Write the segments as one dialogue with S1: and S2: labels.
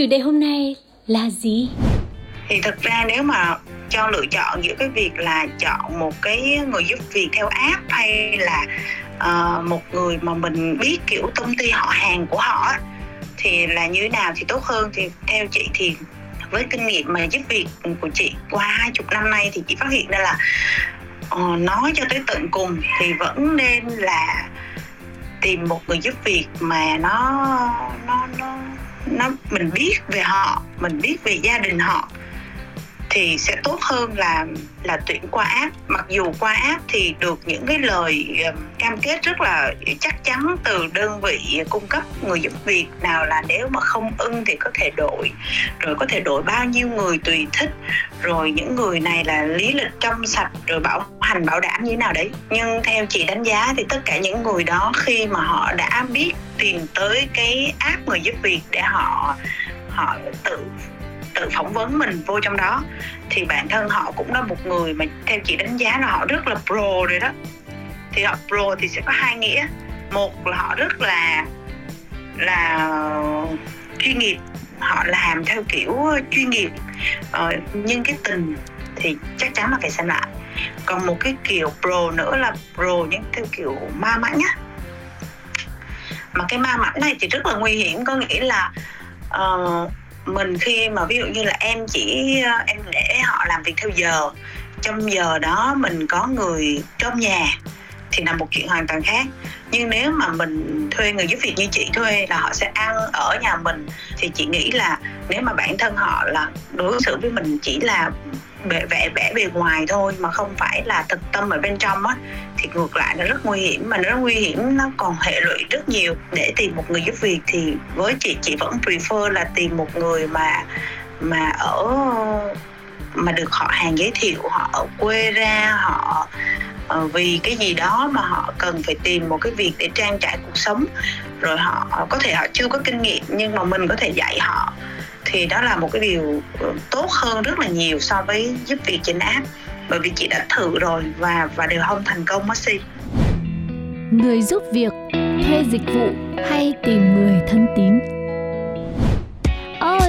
S1: chủ đề hôm nay là gì?
S2: Thì thực ra nếu mà cho lựa chọn giữa cái việc là chọn một cái người giúp việc theo app hay là uh, một người mà mình biết kiểu công ty họ hàng của họ thì là như thế nào thì tốt hơn. Thì theo chị thì với kinh nghiệm mà giúp việc của chị qua hai chục năm nay thì chị phát hiện ra là uh, nói cho tới tận cùng thì vẫn nên là tìm một người giúp việc mà nó nó nó nó mình biết về họ mình biết về gia đình họ thì sẽ tốt hơn là là tuyển qua app. Mặc dù qua app thì được những cái lời um, cam kết rất là chắc chắn từ đơn vị cung cấp người giúp việc. Nào là nếu mà không ưng thì có thể đổi. Rồi có thể đổi bao nhiêu người tùy thích. Rồi những người này là lý lịch trong sạch, rồi bảo hành, bảo đảm như thế nào đấy. Nhưng theo chị đánh giá thì tất cả những người đó khi mà họ đã biết tìm tới cái app người giúp việc để họ họ tự tự phỏng vấn mình vô trong đó. Thì bản thân họ cũng là một người mà theo chị đánh giá là họ rất là pro rồi đó. Thì họ pro thì sẽ có hai nghĩa. Một là họ rất là là chuyên nghiệp. Họ làm theo kiểu chuyên nghiệp. Ờ, nhưng cái tình thì chắc chắn là phải xem lại. Còn một cái kiểu pro nữa là pro những theo kiểu ma mãnh á. Mà cái ma mãnh này thì rất là nguy hiểm có nghĩa là uh, mình khi mà ví dụ như là em chỉ ờ, em để họ làm việc theo giờ, trong giờ đó mình có người trong nhà thì là một chuyện hoàn toàn khác nhưng nếu mà mình thuê người giúp việc như chị thuê là họ sẽ ăn ở nhà mình, thì chị nghĩ là nếu mà bản thân họ là đối xử với mình chỉ là bề vẻ vẻ bề ngoài thôi mà không phải là thực tâm ở bên trong á, thì ngược lại nó rất nguy hiểm. Mà nó nguy hiểm, nó còn hệ lụy rất nhiều. Để tìm một người giúp việc thì với chị chị vẫn prefer là tìm một người mà mà ở, mà được họ hàng giới thiệu, họ ở quê ra, họ Ờ, vì cái gì đó mà họ cần phải tìm một cái việc để trang trải cuộc sống. Rồi họ ờ, có thể họ chưa có kinh nghiệm nhưng mà mình có thể dạy họ. Thì đó là một cái điều ờ, tốt hơn rất là nhiều so với giúp việc trên app. Bởi vì chị đã thử rồi và và đều không thành công mất si
S3: người giúp việc, thuê dịch vụ hay tìm người thân tín.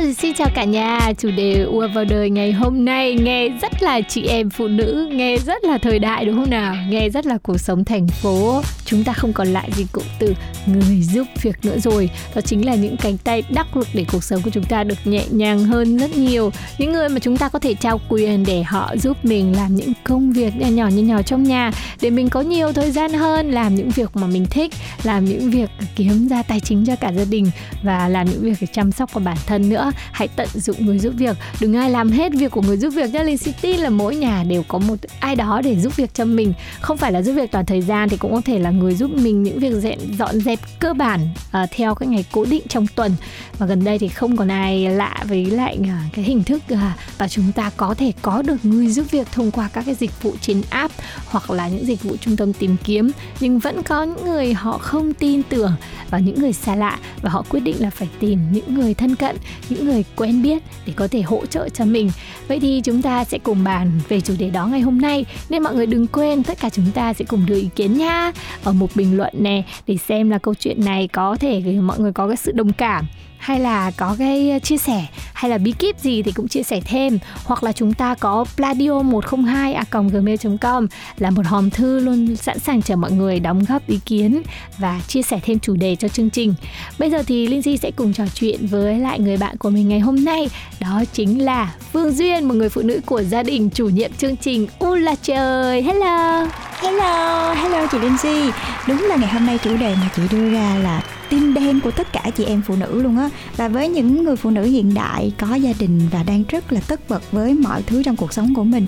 S3: Vâng, xin chào cả nhà, chủ đề ùa vào đời ngày hôm nay nghe rất là chị em phụ nữ, nghe rất là thời đại đúng không nào? Nghe rất là cuộc sống thành phố, chúng ta không còn lại gì cụm từ người giúp việc nữa rồi. Đó chính là những cánh tay đắc lực để cuộc sống của chúng ta được nhẹ nhàng hơn rất nhiều. Những người mà chúng ta có thể trao quyền để họ giúp mình làm những công việc nhỏ nhỏ nhỏ nhỏ trong nhà để mình có nhiều thời gian hơn làm những việc mà mình thích, làm những việc kiếm ra tài chính cho cả gia đình và làm những việc để chăm sóc của bản thân nữa hãy tận dụng người giúp việc đừng ai làm hết việc của người giúp việc nhé Linh City là mỗi nhà đều có một ai đó để giúp việc cho mình không phải là giúp việc toàn thời gian thì cũng có thể là người giúp mình những việc dọn dọn dẹp cơ bản uh, theo các ngày cố định trong tuần. Và gần đây thì không còn ai lạ với lại uh, cái hình thức uh, và chúng ta có thể có được người giúp việc thông qua các cái dịch vụ trên app hoặc là những dịch vụ trung tâm tìm kiếm. Nhưng vẫn có những người họ không tin tưởng và những người xa lạ và họ quyết định là phải tìm những người thân cận những người quen biết để có thể hỗ trợ cho mình. Vậy thì chúng ta sẽ cùng bàn về chủ đề đó ngày hôm nay. Nên mọi người đừng quên tất cả chúng ta sẽ cùng đưa ý kiến nha. ở một bình luận nè, để xem là câu chuyện này có thể, mọi người có cái sự đồng cảm hay là có cái chia sẻ hay là bí kíp gì thì cũng chia sẻ thêm. Hoặc là chúng ta có pladio 102 a gmail.com là một hòm thư luôn sẵn sàng chờ mọi người đóng góp ý kiến và chia sẻ thêm chủ đề cho chương trình. Bây giờ thì Lindsay sẽ cùng trò chuyện với lại người bạn của mình ngày hôm nay. Đó chính là Phương Duyên một người phụ nữ của gia đình chủ nhiệm chương trình U là trời. Hello.
S4: Hello, hello chị Lindsay Đúng là ngày hôm nay chủ đề mà chị đưa ra là tim đen của tất cả chị em phụ nữ luôn á. Và với những người phụ nữ hiện đại có gia đình và đang rất là tất bật với mọi thứ trong cuộc sống của mình,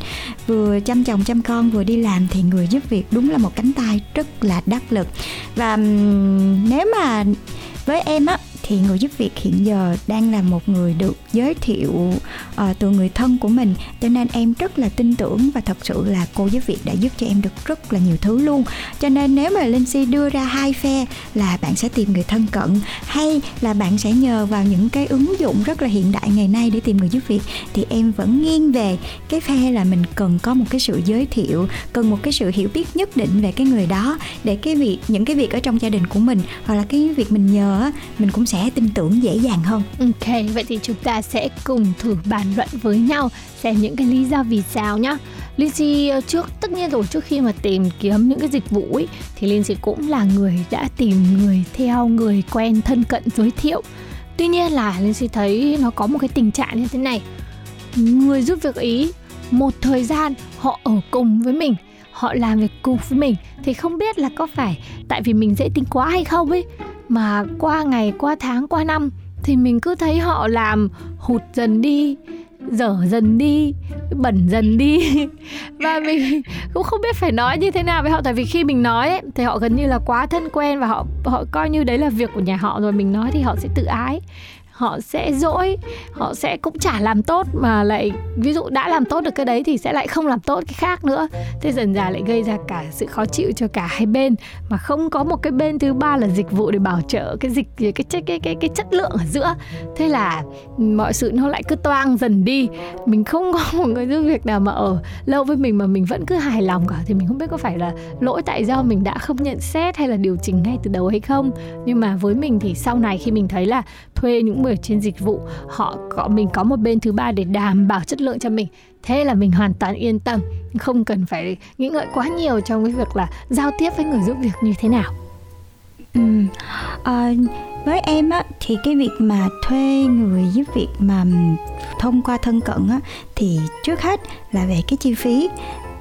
S4: Vừa chăm chồng, chăm con, vừa đi làm thì người giúp việc đúng là một cánh tay rất là đắc lực. Và nếu mà với em á thì người giúp việc hiện giờ đang là một người được giới thiệu uh, từ người thân của mình. Cho nên em rất là tin tưởng và thật sự là cô giúp việc đã giúp cho em được rất là nhiều thứ luôn. Cho nên nếu mà linh si đưa ra hai phe là bạn sẽ tìm người thân cận hay là bạn sẽ nhờ vào những cái ứng dụng rất là hiện đại ngày nay để tìm người giúp việc thì em vẫn nghiêng về cái phe là mình cần có một cái sự giới thiệu cần một cái sự hiểu biết nhất định về cái người đó để cái việc những cái việc ở trong gia đình của mình hoặc là cái việc mình nhờ mình cũng sẽ sẽ tin tưởng dễ dàng hơn.
S3: Ok, vậy thì chúng ta sẽ cùng thử bàn luận với nhau, xem những cái lý do vì sao nhá. Lindsay Chi trước, tất nhiên rồi, trước khi mà tìm kiếm những cái dịch vụ ấy, thì Lindsay cũng là người đã tìm người theo người quen thân cận giới thiệu. Tuy nhiên là Lindsay thấy nó có một cái tình trạng như thế này. Người giúp việc ý, một thời gian họ ở cùng với mình, họ làm việc cùng với mình, thì không biết là có phải tại vì mình dễ tính quá hay không ấy mà qua ngày qua tháng qua năm thì mình cứ thấy họ làm hụt dần đi dở dần đi bẩn dần đi. Và mình cũng không biết phải nói như thế nào với họ tại vì khi mình nói ấy, thì họ gần như là quá thân quen và họ họ coi như đấy là việc của nhà họ rồi mình nói thì họ sẽ tự ái họ sẽ dỗi, họ sẽ cũng chả làm tốt mà lại, ví dụ đã làm tốt được cái đấy thì sẽ lại không làm tốt cái khác nữa. Thế dần dà lại gây ra cả sự khó chịu cho cả hai bên. Mà không có một cái bên thứ ba là dịch vụ để bảo trợ cái dịch, cái cái cái cái cái chất lượng ở giữa. Thế là mọi sự nó lại cứ toang dần đi. Mình không có một người giúp việc nào mà ở lâu với mình mà mình vẫn cứ hài lòng cả. Thì mình không biết có phải là lỗi tại do mình đã không nhận xét hay là điều chỉnh ngay từ đầu hay không. Nhưng mà với mình thì sau này khi mình thấy là thuê những người trên dịch vụ. Họ có mình có một bên thứ ba để đảm bảo chất lượng cho mình. Thế là mình hoàn toàn yên tâm không cần phải nghĩ ngợi quá nhiều trong cái việc là giao tiếp với người giúp việc như thế nào.
S4: Ừ. à, với em á thì cái việc mà thuê người giúp việc mà thông qua thân cận á thì trước hết là về cái chi phí.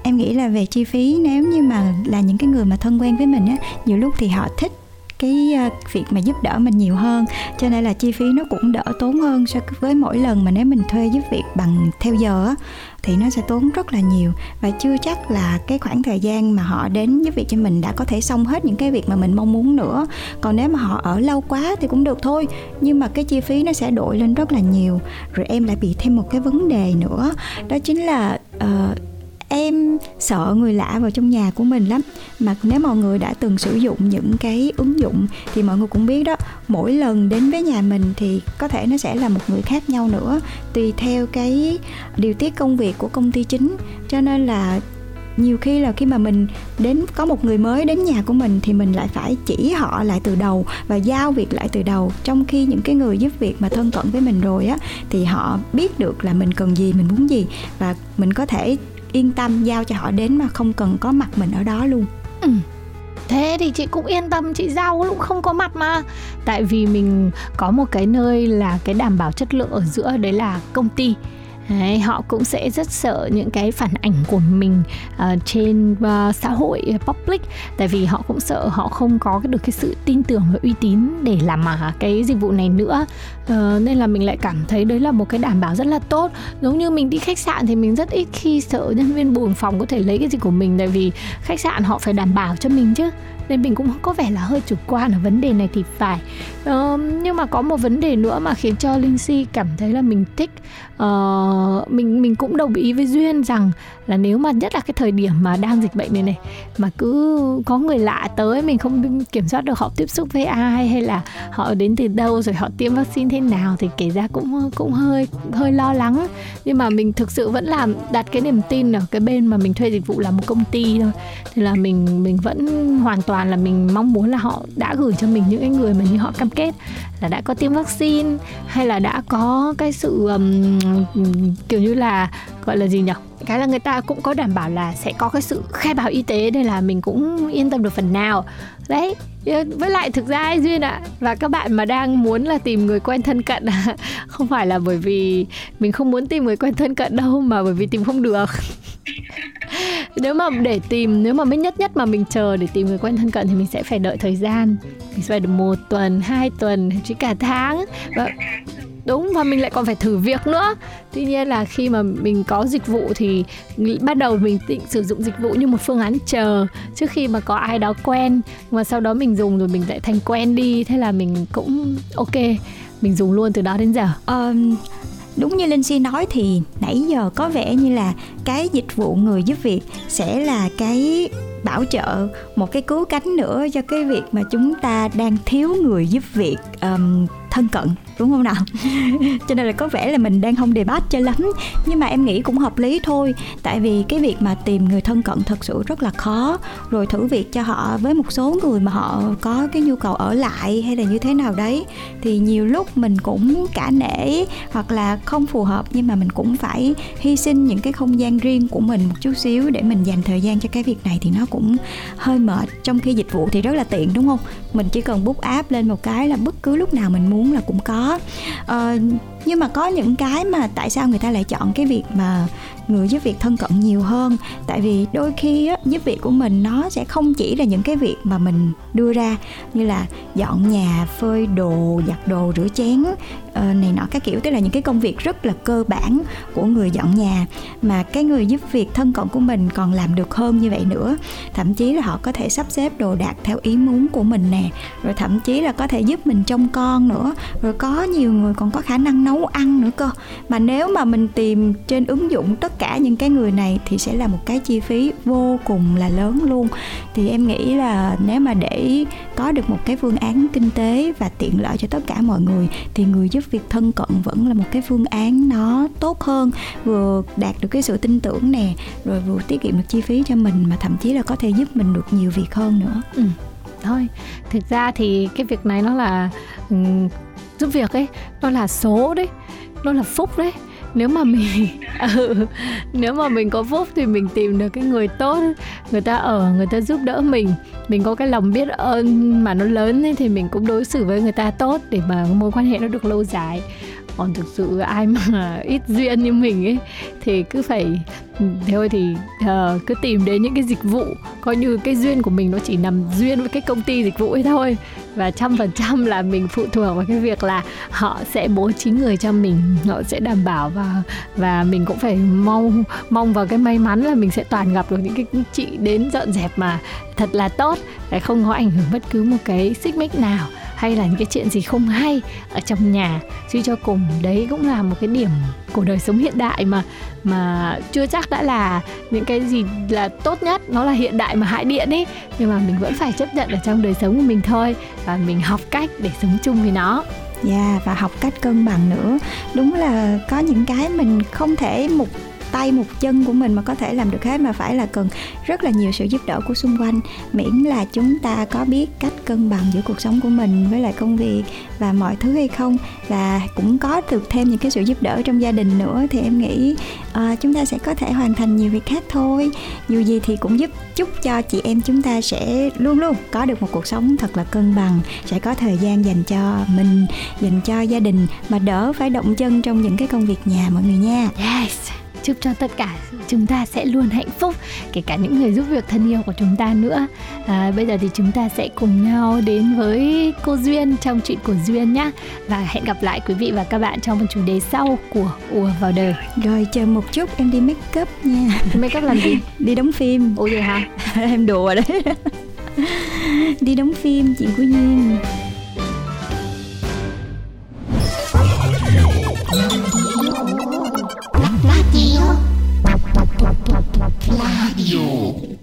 S4: Em nghĩ là về chi phí nếu như mà là những cái người mà thân quen với mình á nhiều lúc thì họ thích cái à, việc mà giúp đỡ mình nhiều hơn. Cho nên là chi phí nó cũng đỡ tốn hơn so với mỗi lần mà nếu mình thuê giúp việc bằng theo giờ thì nó sẽ tốn rất là nhiều. Và chưa chắc là cái khoảng thời gian mà họ đến giúp việc cho mình đã có thể xong hết những cái việc mà mình mong muốn nữa. Còn nếu mà họ ở lâu quá thì cũng được thôi nhưng mà cái chi phí nó sẽ đội lên rất là nhiều. Rồi em lại bị thêm một cái vấn đề nữa đó chính là uh, em sợ người lạ vào trong nhà của mình lắm. Mà nếu mọi người đã từng sử dụng những cái ứng dụng thì mọi người cũng biết đó, mỗi lần đến với nhà mình thì có thể nó sẽ là một người khác nhau nữa, tùy theo cái điều tiết công việc của công ty chính. Cho nên là nhiều khi là khi mà mình đến, có một người mới đến nhà của mình thì mình lại phải chỉ họ lại từ đầu và giao việc lại từ đầu. Trong khi những cái người giúp việc mà thân cận với mình rồi á, thì họ biết được là mình cần gì, mình muốn gì và mình có thể yên tâm giao cho họ đến mà không cần có mặt mình ở đó luôn.
S3: Ừ. thế thì chị cũng yên tâm, chị giao cũng không có mặt mà. Tại vì mình có một cái nơi là cái đảm bảo chất lượng ở giữa, đấy là công ty. Đấy, họ cũng sẽ rất sợ những cái phản ảnh của mình uh, trên uh, xã hội uh, public. Tại vì họ cũng sợ họ không có được cái sự tin tưởng và uy tín để làm mà cái dịch vụ này nữa. Uh, nên là mình lại cảm thấy đấy là một cái đảm bảo rất là tốt. Giống như mình đi khách sạn thì mình rất ít khi sợ nhân viên buồng phòng có thể lấy cái gì của mình tại vì khách sạn họ phải đảm bảo cho mình chứ nên mình cũng có vẻ là hơi chủ quan ở vấn đề này thì phải. Uh, nhưng mà có một vấn đề nữa mà khiến cho linh si cảm thấy là mình thích. Uh, mình mình cũng đồng ý với duyên rằng là nếu mà nhất là cái thời điểm mà đang dịch bệnh này này mà cứ có người lạ tới mình không kiểm soát được họ tiếp xúc với ai hay là họ đến từ đâu rồi họ tiêm vaccine thế nào thì kể ra cũng cũng hơi hơi lo lắng. Nhưng mà mình thực sự vẫn làm đặt cái niềm tin ở cái bên mà mình thuê dịch vụ là một công ty thôi. Thì là mình mình vẫn hoàn toàn toàn là mình mong muốn là họ đã gửi cho mình những cái người mà như họ cam kết là đã có tiêm vaccine hay là đã có cái sự um, kiểu như là gọi là gì nhỉ? Cái là người ta cũng có đảm bảo là sẽ có cái sự khai báo y tế nên là mình cũng yên tâm được phần nào. Đấy với lại thực ra ấy, duyên ạ à, và các bạn mà đang muốn là tìm người quen thân cận không phải là bởi vì mình không muốn tìm người quen thân cận đâu mà bởi vì tìm không được. Nếu mà để tìm nếu mà mới nhất nhất mà mình chờ để tìm người quen thân cận thì mình sẽ phải đợi thời gian. Mình sẽ phải được một tuần hai tuần thậm chí cả tháng. Và đúng và mình lại còn phải thử việc nữa. Tuy nhiên là khi mà mình có dịch vụ thì bắt đầu mình định sử dụng dịch vụ như một phương án chờ. Trước khi mà có ai đó quen mà sau đó mình dùng rồi mình lại thành quen đi thế là mình cũng ok. Mình dùng luôn từ đó đến giờ.
S4: Um, đúng như linh si nói thì nãy giờ có vẻ như là cái dịch vụ người giúp việc sẽ là cái bảo trợ một cái cứu cánh nữa cho cái việc mà chúng ta đang thiếu người giúp việc um, thân cận đúng không nào? Cho nên là có vẻ là mình đang không đề bát cho lắm. Nhưng mà em nghĩ cũng hợp lý thôi. Tại vì cái việc mà tìm người thân cận thật sự rất là khó. Rồi thử việc cho họ với một số người mà họ có cái nhu cầu ở lại hay là như thế nào đấy. Thì nhiều lúc mình cũng cả nể hoặc là không phù hợp. Nhưng mà mình cũng phải hy sinh những cái không gian riêng của mình một chút xíu để mình dành thời gian cho cái việc này thì nó cũng hơi mệt. Trong khi dịch vụ thì rất là tiện, đúng không? Mình chỉ cần bút app lên một cái là bất cứ lúc nào mình muốn là cũng có. छ nhưng mà có những cái mà tại sao người ta lại chọn cái việc mà người giúp việc thân cận nhiều hơn? Tại vì đôi khi á, giúp việc của mình nó sẽ không chỉ là những cái việc mà mình đưa ra như là dọn nhà phơi đồ giặt đồ rửa chén ờ, này nọ các kiểu. Tức là những cái công việc rất là cơ bản của người dọn nhà mà cái người giúp việc thân cận của mình còn làm được hơn như vậy nữa. Thậm chí là họ có thể sắp xếp đồ đạc theo ý muốn của mình nè rồi thậm chí là có thể giúp mình trông con nữa. Rồi có nhiều người còn có khả năng nấu nấu ăn nữa cơ. Mà nếu mà mình tìm trên ứng dụng tất cả những cái người này thì sẽ là một cái chi phí vô cùng là lớn luôn. Thì em nghĩ là nếu mà để có được một cái phương án kinh tế và tiện lợi cho tất cả mọi người, thì người giúp việc thân cận vẫn là một cái phương án nó tốt hơn, vừa đạt được cái sự tin tưởng nè, rồi vừa tiết kiệm được chi phí cho mình mà thậm chí là có thể giúp mình được nhiều việc hơn nữa.
S3: Ừ. Thôi, thực ra thì cái việc này nó là giúp việc ấy nó là số đấy nó là phúc đấy. Nếu mà mình ừ, nếu mà mình có phúc thì mình tìm được cái người tốt người ta ở người ta giúp đỡ mình. Mình có cái lòng biết ơn mà nó lớn ấy, thì mình cũng đối xử với người ta tốt để mà mối quan hệ nó được lâu dài còn thực sự ai mà ít duyên như mình ấy thì cứ phải thôi thì uh, cứ tìm đến những cái dịch vụ. Coi như cái duyên của mình nó chỉ nằm duyên với cái công ty dịch vụ ấy thôi. Và trăm phần trăm là mình phụ thuộc vào cái việc là họ sẽ bố trí người cho mình họ sẽ đảm bảo và và mình cũng phải mong mong vào cái may mắn là mình sẽ toàn gặp được những cái chị đến dọn dẹp mà thật là tốt để không có ảnh hưởng bất cứ một cái xích mích nào hay là những cái chuyện gì không hay ở trong nhà. Suy cho cùng đấy cũng là một cái điểm của đời sống hiện đại mà mà chưa chắc đã là những cái gì là tốt nhất. Nó là hiện đại mà hại điện ấy nhưng mà mình vẫn phải chấp nhận ở trong đời sống của mình thôi. Và mình học cách để sống chung với nó.
S4: Yeah, và học cách cân bằng nữa. Đúng là có những cái mình không thể một tay một chân của mình mà có thể làm được hết mà phải là cần rất là nhiều sự giúp đỡ của xung quanh. Miễn là chúng ta có biết cách cân bằng giữa cuộc sống của mình với lại công việc và mọi thứ hay không và cũng có được thêm những cái sự giúp đỡ trong gia đình nữa thì em nghĩ uh, chúng ta sẽ có thể hoàn thành nhiều việc khác thôi. Dù gì thì cũng giúp chúc cho chị em chúng ta sẽ luôn luôn có được một cuộc sống thật là cân bằng sẽ có thời gian dành cho mình dành cho gia đình mà đỡ phải động chân trong những cái công việc nhà mọi người nha.
S3: Yes chúc cho tất cả chúng ta sẽ luôn hạnh phúc kể cả những người giúp việc thân yêu của chúng ta nữa. À, bây giờ thì chúng ta sẽ cùng nhau đến với cô duyên trong chuyện của duyên nhé và hẹn gặp lại quý vị và các bạn trong một chủ đề sau của ùa vào đời.
S4: Rồi chờ một chút em đi make up nha.
S3: Make up làm gì?
S4: Đi đóng phim.
S3: Ủa vậy hả?
S4: Em đùa đấy. Đi đóng phim chuyện của duyên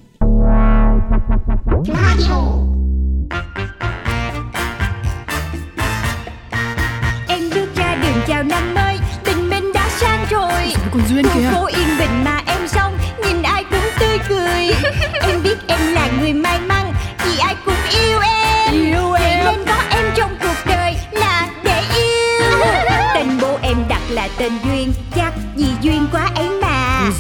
S5: Em bước ra đường chào năm mới Tình mình đã sang rồi.
S3: Còn duyên
S5: Khu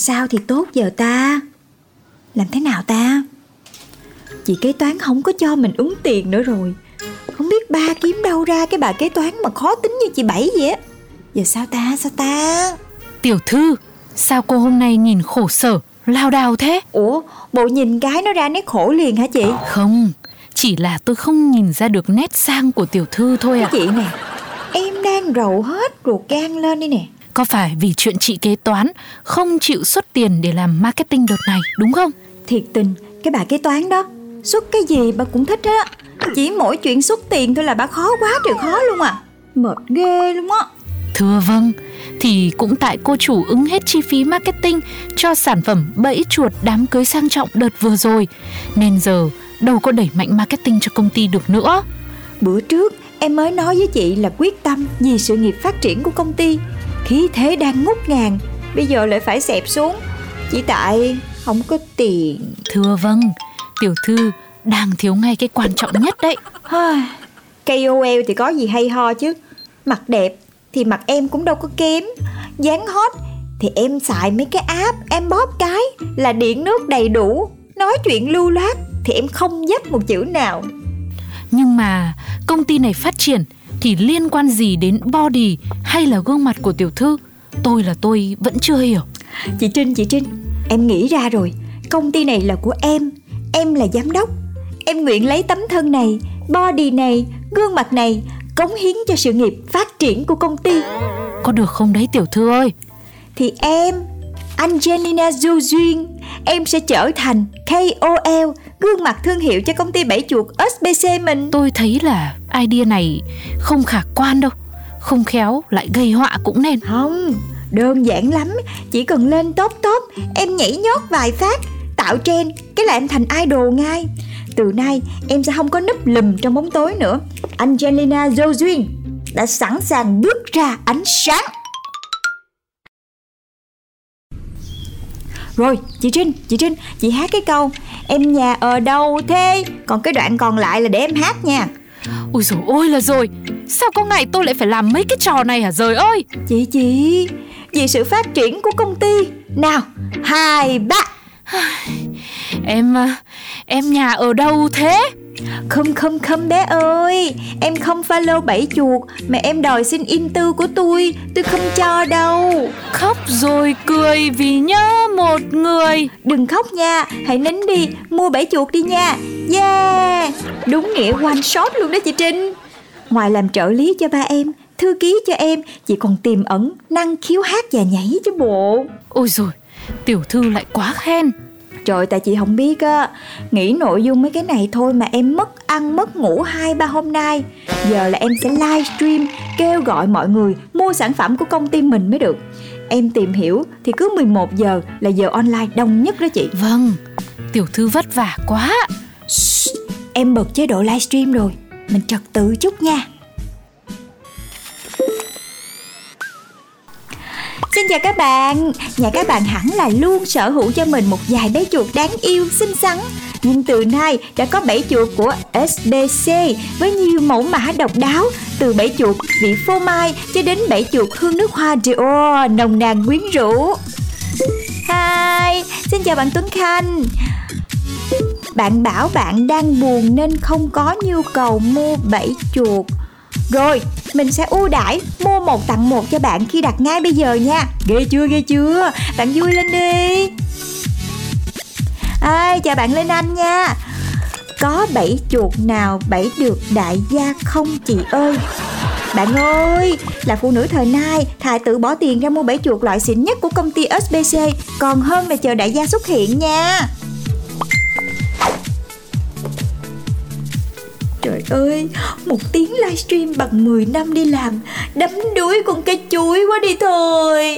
S4: sao thì tốt giờ ta? Làm thế nào ta? Chị kế toán không có cho mình ứng tiền nữa rồi. Không biết ba kiếm đâu ra cái bà kế toán mà khó tính như chị Bảy vậy á. Giờ sao ta sao ta?
S6: Tiểu thư, sao cô hôm nay nhìn khổ sở, lao đao thế?
S4: Ủa bộ nhìn cái nó ra nét khổ liền hả chị?
S6: Không, chỉ là tôi không nhìn ra được nét sang của tiểu thư thôi
S4: Cái
S6: à.
S4: chị nè Em đang rầu hết ruột gan lên đi nè
S6: Có phải vì chuyện chị kế toán không chịu xuất tiền để làm marketing đợt này, đúng không?
S4: Thiệt tình cái bà kế toán đó Xuất cái gì bà cũng thích hết á Chỉ mỗi chuyện xuất tiền thôi là bà khó quá trời khó luôn à Mệt ghê luôn á
S6: Thưa vâng, thì cũng tại cô chủ ứng hết chi phí marketing cho sản phẩm bẫy chuột đám cưới sang trọng đợt vừa rồi, nên giờ đâu có đẩy mạnh marketing cho công ty được nữa.
S4: Bữa trước em mới nói với chị là quyết tâm vì sự nghiệp phát triển của công ty Khí thế đang ngút ngàn. Bây giờ lại phải xẹp xuống. Chỉ tại không có tiền.
S6: Thưa vâng, tiểu thư đang thiếu ngay cái quan trọng nhất đấy.
S4: KOL thì có gì hay ho chứ? Mặt đẹp thì mặt em cũng đâu có kém. Dáng hot thì em xài mấy cái app Em bóp cái là điện nước đầy đủ. Nói chuyện lưu loát thì em không dắt một chữ nào.
S6: Nhưng mà công ty này phát triển thì liên quan gì đến body hay là gương mặt của tiểu thư? Tôi là tôi vẫn chưa hiểu.
S4: Chị Trinh, chị Trinh Em nghĩ ra rồi Công ty này là của em Em là giám đốc Em nguyện lấy tấm thân này Body này Gương mặt này Cống hiến cho sự nghiệp phát triển của công ty
S6: Có được không đấy tiểu thư ơi?
S4: Thì em Angelina Du Duyên Em sẽ trở thành KOL Gương mặt thương hiệu cho công ty bảy chuột SBC mình
S6: Tôi thấy là idea này không khả quan đâu. Không khéo lại gây họa cũng nên.
S4: Không Đơn giản lắm Chỉ cần lên top top Em nhảy nhót vài phát Tạo trend Cái là em thành idol ngay Từ nay em sẽ không có núp lùm trong bóng tối nữa Angelina Jo Duyên Đã sẵn sàng bước ra ánh sáng Rồi chị Trinh Chị Trinh Chị hát cái câu Em nhà ở đâu thế? Còn cái đoạn còn lại là để em hát nha.
S6: Ôi dồi ôi là rồi. Sao có ngày tôi lại phải làm mấy cái trò này hả rời ơi?
S4: Chị chị Vì sự phát triển của công ty. Nào Hai ba.
S6: Em em nhà ở đâu thế
S4: Không không không bé ơi Em không follow bảy chuột Mà em đòi xin in tư của tôi. Tôi không cho đâu.
S6: Khóc rồi cười vì nhớ một người.
S4: Đừng khóc nha Hãy nín đi Mua bảy chuột đi nha. Yeah. Đúng nghĩa one shot luôn đó chị Trinh. Ngoài làm trợ lý cho ba em Thư ký cho em Chị còn tiềm ẩn năng khiếu hát và nhảy chứ bộ.
S6: Ôi rồi Tiểu thư lại quá khen
S4: Trời tại chị không biết á. Nghĩ nội dung mấy cái này thôi mà em mất ăn mất ngủ hai ba hôm nay. Giờ là em sẽ livestream Kêu gọi mọi người mua sản phẩm của công ty mình mới được. Em tìm hiểu thì cứ 11 giờ là giờ online đông nhất đó chị.
S6: Vâng Tiểu thư vất vả quá.
S4: Em bật chế độ livestream rồi. Mình trật tự chút nha Xin chào các bạn. Nhà các bạn hẳn là luôn sở hữu cho mình một vài bé chuột đáng yêu, xinh xắn. Nhưng từ nay đã có bảy chuột của SBC Với nhiều mẫu mã độc đáo Từ bảy chuột vị phô mai cho đến bảy chuột hương nước hoa Dior nồng nàn quyến rũ. Hi, xin chào bạn Tuấn Khanh. Bạn bảo bạn đang buồn nên không có nhu cầu mua bảy chuột. Rồi, mình sẽ ưu đãi mua một tặng một cho bạn khi đặt ngay bây giờ nha. Ghê chưa, ghê chưa? Bạn vui lên đi. Ai, chào bạn Linh Anh nha. Có bảy chuột nào bảy được đại gia không chị ơi? Bạn ơi, là phụ nữ thời nay, thà tự bỏ tiền ra mua bảy chuột loại xịn nhất của công ty SBC Còn hơn là chờ đại gia xuất hiện nha Trời ơi, một tiếng livestream bằng 10 năm đi làm đấm đuối con cái chuối quá đi thôi.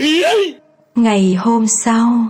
S4: Ngày hôm sau.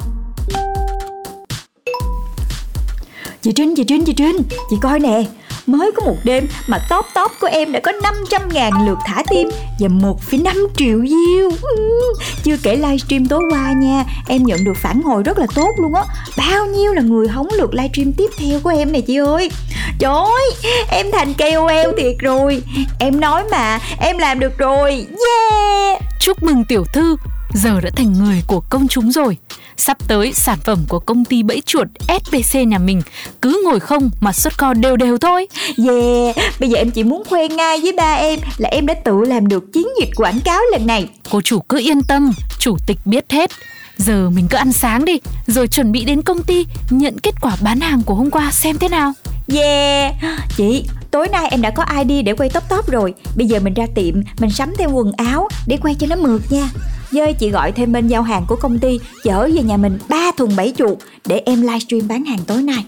S4: Chị Trinh, chị Trinh, chị Trinh Chị coi nè. Mới có một đêm mà top top của em đã có 500 ngàn lượt thả tim Và 1,5 triệu view. Ừ, chưa kể livestream tối qua nha. Em nhận được phản hồi rất là tốt luôn á. Bao nhiêu là người hóng lượt livestream tiếp theo của em này chị ơi? Trời ơi, em thành KOL thiệt rồi. Em nói mà, em làm được rồi. Yeah!
S6: Chúc mừng tiểu thư, giờ đã thành người của công chúng rồi. Sắp tới sản phẩm của công ty bẫy chuột SPC nhà mình cứ ngồi không mà xuất kho đều đều thôi.
S4: Yeah, bây giờ em chỉ muốn khoe ngay với ba em là em đã tự làm được chiến dịch quảng cáo lần này
S6: Cô chủ cứ yên tâm, chủ tịch biết hết. Giờ mình cứ ăn sáng đi, rồi chuẩn bị đến công ty nhận kết quả bán hàng của hôm qua xem thế nào.
S4: Yeah. Chị, tối nay em đã có ID để quay top top rồi. Bây giờ mình ra tiệm, mình sắm thêm quần áo để quay cho nó mượt nha. Dơi chị gọi thêm bên giao hàng của công ty Chở về nhà mình 3 thùng bảy chuột Để em livestream bán hàng tối nay.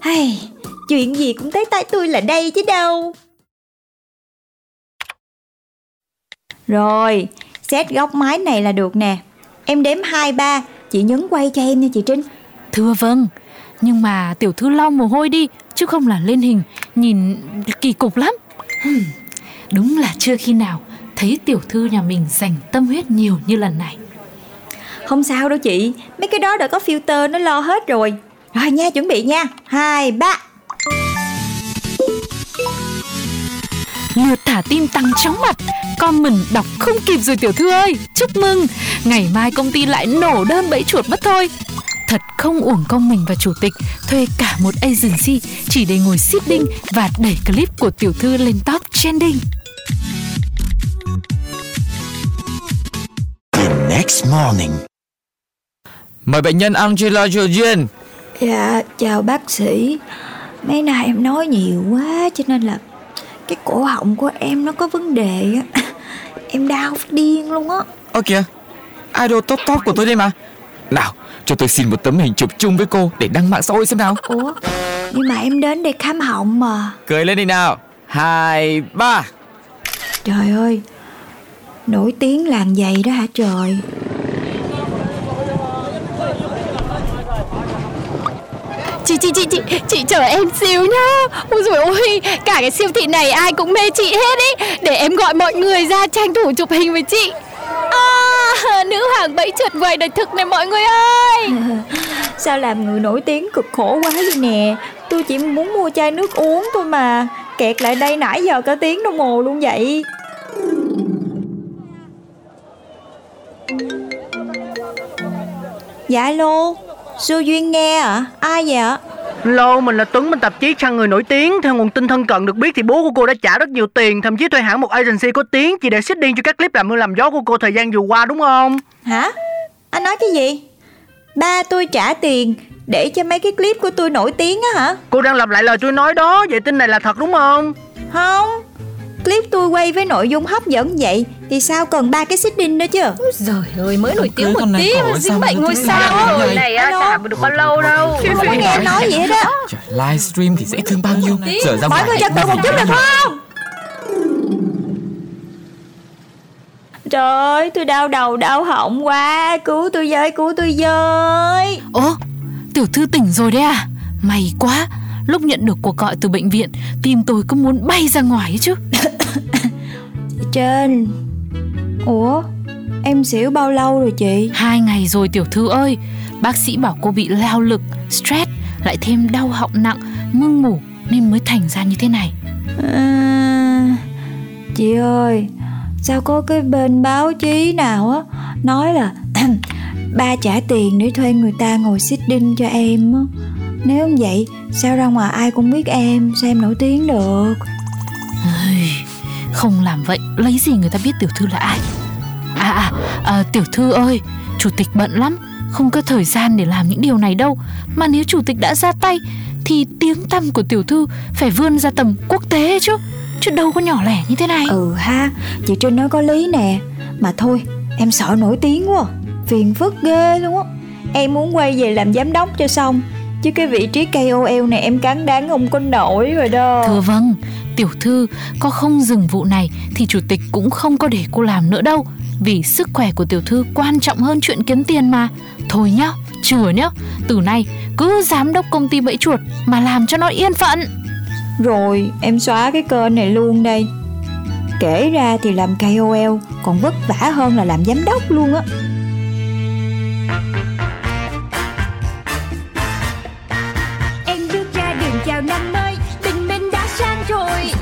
S4: Hey, Chuyện gì cũng tới tay tôi là đây chứ đâu. Rồi, set góc máy này là được nè. Em đếm 2, 3 Chị nhấn quay cho em nha chị Trinh.
S6: Thưa vâng, nhưng mà tiểu thư lau mồ hôi đi, chứ không là lên hình nhìn kỳ cục lắm. Đúng là chưa khi nào thấy tiểu thư nhà mình dành tâm huyết nhiều như lần này.
S4: Không sao đâu chị Mấy cái đó đã có filter nó lo hết rồi. Rồi nha chuẩn bị nha. Hai ba.
S6: Lượt thả tim tăng chóng mặt Comment đọc không kịp rồi tiểu thư ơi. Chúc mừng Ngày mai công ty lại nổ đơn bẫy chuột mất thôi Thật không uổng công mình và chủ tịch Thuê cả một agency Chỉ để ngồi seeding Và đẩy clip của tiểu thư lên top trending
S7: The next morning. Mời bệnh nhân Angela Georgian.
S4: Dạ chào bác sĩ Mấy nay em nói nhiều quá Cho nên là Cái cổ họng của em nó có vấn đề á Em đau phát điên luôn á
S7: Ơ kìa, idol top top của tôi đây mà. Nào, cho tôi xin một tấm hình chụp chung với cô để đăng mạng xã hội xem nào.
S4: Ủa Nhưng mà em đến để khám họng mà
S7: Cười lên đi nào. Hai, ba.
S4: Trời ơi Nổi tiếng làng giày đó hả trời
S3: Chị chị chị chị chị chờ em xíu nhá Ôi dồi ôi Cả cái siêu thị này ai cũng mê chị hết ý Để em gọi mọi người ra tranh thủ chụp hình với chị nữ hoàng bẫy chuột quầy đời thực này mọi người ơi.
S4: Sao làm người nổi tiếng cực khổ quá vậy nè? Tôi chỉ muốn mua chai nước uống thôi mà. Kẹt lại đây nãy giờ cả tiếng đồng hồ luôn vậy. Dạ alo Sư Duyên nghe ạ. Ai vậy ạ?
S8: Lô, mình là Tuấn, mình tạp chí săn người nổi tiếng. Theo nguồn tin thân cận được biết thì bố của cô đã trả rất nhiều tiền, thậm chí thuê hãng một agency có tiếng chỉ để xích điên cho các clip làm mưa làm gió của cô thời gian vừa qua đúng không?
S4: Hả Anh nói cái gì Ba tôi trả tiền Để cho mấy cái clip của tôi nổi tiếng á hả
S8: Cô đang lặp lại lời tôi nói đó, vậy tin này là thật đúng không?
S4: Không Clip tôi quay với nội dung hấp dẫn vậy Thì sao cần ba cái xích đinh nữa chứ?
S3: Trời ơi mới nổi tiếng một tí mà
S7: sao
S3: dính bệnh ngôi sao rồi
S8: này. á,
S4: Alo.
S8: chả được bao lâu đâu.
S4: Không có nghe nói vậy đó.
S7: Trời, livestream thì dễ thương bao nhiêu. Giờ ra
S4: Mọi
S7: ngoài.
S4: người trật tự một chút được không? Trời ơi tôi đau đầu đau họng quá. Cứu tôi với cứu tôi với.
S6: Ố, tiểu thư tỉnh rồi đấy à? May quá Lúc nhận được cuộc gọi từ bệnh viện Tim tôi cứ muốn bay ra ngoài ấy
S4: Trên. Ủa Em xỉu bao lâu rồi chị?
S6: Hai ngày rồi tiểu thư ơi. Bác sĩ bảo cô bị lao lực, stress Lại thêm đau họng nặng, mưng mủ Nên mới thành ra như thế này.
S4: À, Chị ơi Sao có cái bên báo chí nào á Nói là Ba trả tiền để thuê người ta ngồi xích đinh cho em á? Nếu không vậy Sao ra ngoài ai cũng biết em Sao em nổi tiếng được
S6: Không làm vậy Lấy gì người ta biết tiểu thư là ai? À à, à tiểu thư ơi Chủ tịch bận lắm Không có thời gian để làm những điều này đâu. Mà nếu chủ tịch đã ra tay Thì tiếng tăm của tiểu thư Phải vươn ra tầm quốc tế chứ. Chứ đâu có nhỏ lẻ như thế này.
S4: Ừ ha Chị Trinh nói có lý nè. Mà thôi em sợ nổi tiếng quá Phiền phức ghê luôn á. Em muốn quay về làm giám đốc cho xong Chứ cái vị trí KOL này em cắn đáng không có nổi rồi đó.
S6: Thưa vâng Tiểu thư có không dừng vụ này thì chủ tịch cũng không có để cô làm nữa đâu. Vì sức khỏe của tiểu thư quan trọng hơn chuyện kiếm tiền mà. Thôi nhá, chừa nhá Từ nay cứ giám đốc công ty bẫy chuột mà làm cho nó yên phận.
S4: Rồi em xóa cái kênh này luôn đây. Kể ra thì làm KOL còn vất vả hơn là làm giám đốc luôn á.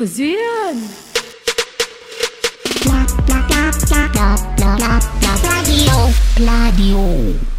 S8: Chuyện của Duyên
S1: Radio. Radio.